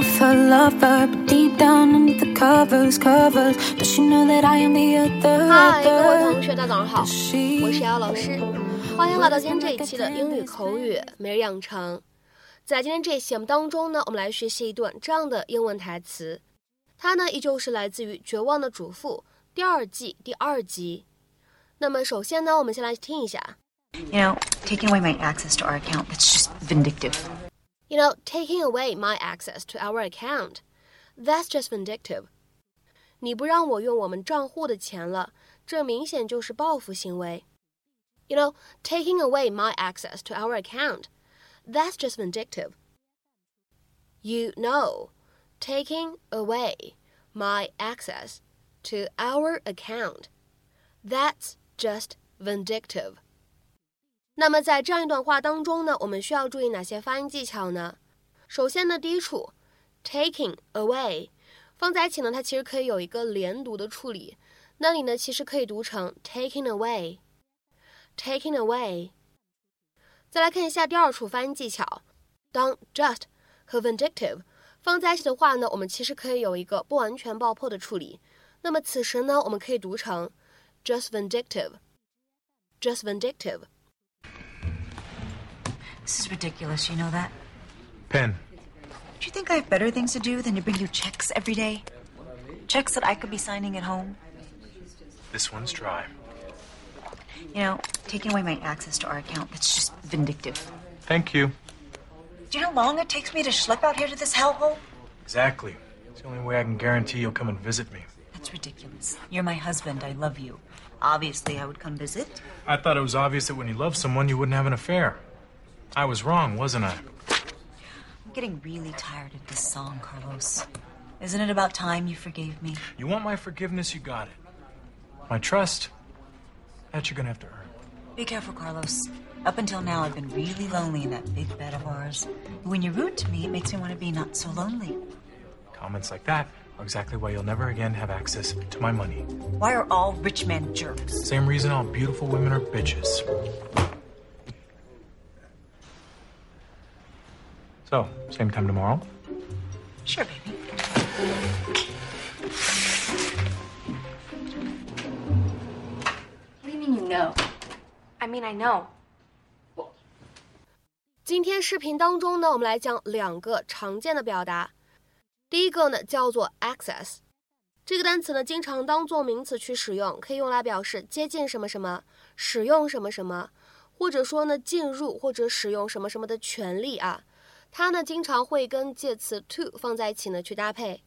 love her, but deep down under the covers, covers, does she know that I am the other? 嗨，各位同学，大早上好，我是瑶老师，欢迎来到今天这一期的英语口语每日养成。在今天这一期节目当中呢，我们来学习一段这样的英文台词，它呢依旧是来自于《绝望的主妇》第二季第二集。那么首先呢，我们先来听一下。You know, taking away my access to our account, that's just vindictive. You know, taking away my access to our account, that's just vindictive. 你不让我用我们账户的钱了，这明显就是报复行为。You know, taking away my access to our account, that's just vindictive. You know, taking away my access to our account, that's just vindictive. 那么在这样一段话当中呢，我们需要注意哪些发音技巧呢？首先呢，第一处 taking away 放在一起呢，它其实可以有一个连读的处理。那里呢，其实可以读成 taking away，taking away。再来看一下第二处发音技巧，当 just 和 vindictive 放在一起的话呢，我们其实可以有一个不完全爆破的处理。那么此时呢，我们可以读成 just vindictive，just vindictive。This is ridiculous, you know that? Pen. Do you think I have better things to do than to bring you checks every day? Checks that I could be signing at home? This one's dry. You know, taking away my access to our account, that's just vindictive. Thank you. Do you know how long it takes me to schlep out here to this hellhole? Exactly. It's the only way I can guarantee you'll come and visit me. That's ridiculous. You're my husband. I love you. Obviously, I would come visit. I thought it was obvious that when you love someone, you wouldn't have an affair. I was wrong, wasn't I? I'm getting really tired of this song, Carlos. Isn't it about time you forgave me? You want my forgiveness, you got it. My trust, that you're gonna have to earn. Be careful, Carlos. Up until now, I've been really lonely in that big bed of ours. When you're rude to me, it makes me want to be not so lonely. Comments like that are exactly why you'll never again have access to my money. Why are all rich men jerks? Same reason all beautiful women are bitches. So, same time tomorrow? Sure, baby. What do you mean you know? I mean I know. 今天视频当中呢，我们来讲两个常见的表达。第一个呢叫做 access，这个单词呢经常当做名词去使用，可以用来表示接近什么什么、使用什么什么，或者说呢进入或者使用什么什么的权利啊。它呢经常会跟介词 to 放在一起呢去搭配。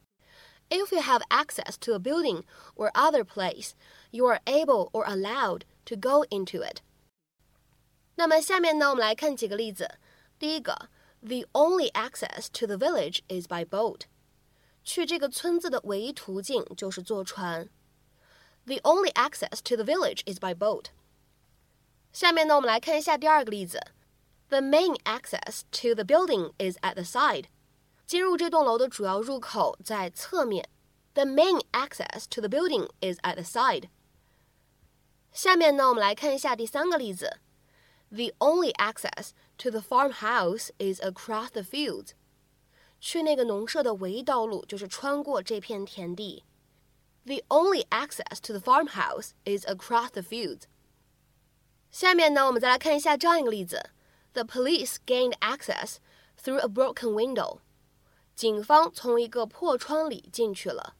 If you have access to a building or other place, you are able or allowed to go into it. 那么下面呢，我们来看几个例子。第一个，The only access to the village is by boat. 去这个村子的唯一途径就是坐船。The only access to the village is by boat. 下面呢，我们来看一下第二个例子。 The main access to the building is at the side. 进入这栋楼的主要入口在侧面。The main access to the building is at the side. 下面呢，我们来看一下第三个例子。The only access to the farmhouse is across the fields. 去那个农舍的唯一道路就是穿过这片田地。The only access to the farmhouse is across the fields. 下面呢，我们再来看一下这样一个例子。 The police gained access through a broken window. 警方从一个破窗里进去了。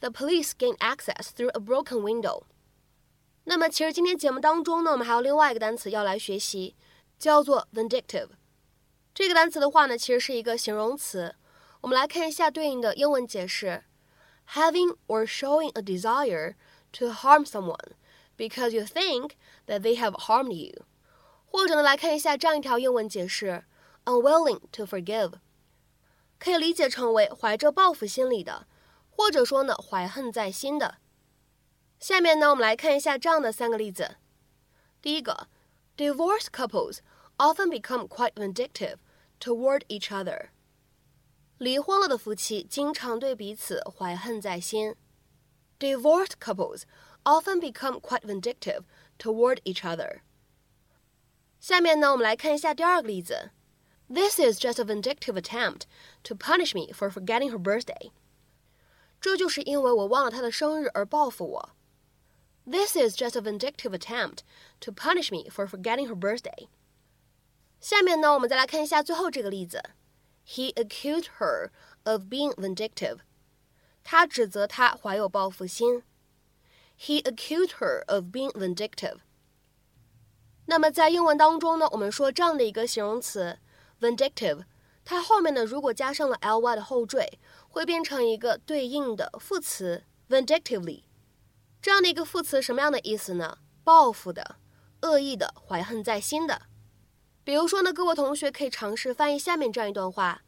The police gained access through a broken window. 那么，其实今天节目当中呢，我们还有另外一个单词要来学习，叫做 vindictive。这个单词的话呢，其实是一个形容词。我们来看一下对应的英文解释：having or showing a desire to harm someone because you think that they have harmed you。 或者呢，来看一下这样一条英文解释：unwilling to forgive，可以理解成为怀着报复心理的，或者说呢怀恨在心的。下面呢，我们来看一下这样的三个例子。第一个，divorced couples often become quite vindictive toward each other。离婚了的夫妻经常对彼此怀恨在心。Divorced couples often become quite vindictive toward each other。下面呢，我们来看一下第二个例子 This is just a vindictive attempt to punish me for forgetting her birthday. 这就是因为我忘了她的生日而报复我。This is just a vindictive attempt to punish me for forgetting her birthday. 下面呢，我们再来看一下最后这个例子。He accused her of being vindictive. 他指责她怀有报复心。He accused her of being vindictive. 那么在英文当中呢，我们说这样的一个形容词 vindictive，它后面呢如果加上了 ly 的后缀，会变成一个对应的副词 vindictively。这样的一个副词什么样的意思呢？报复的、恶意的、怀恨在心的。比如说呢，各位同学可以尝试翻译下面这样一段话，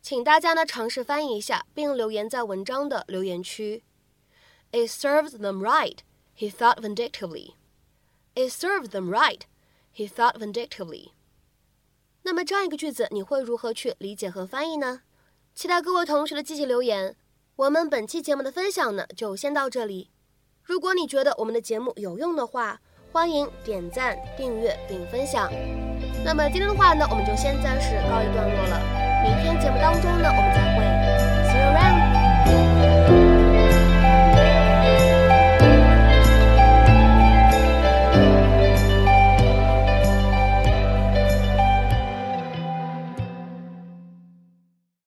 请大家呢尝试翻译一下，并留言在文章的留言区。It serves them right, he thought vindictively. It served them right, he thought vindictively. 那么这样一个句子，你会如何去理解和翻译呢？期待各位同学的积极留言。我们本期节目的分享呢，就先到这里。如果你觉得我们的节目有用的话，欢迎点赞、订阅并分享。那么今天的话呢，我们就先暂时告一段落了。明天节目当中呢，我们再会。See you around.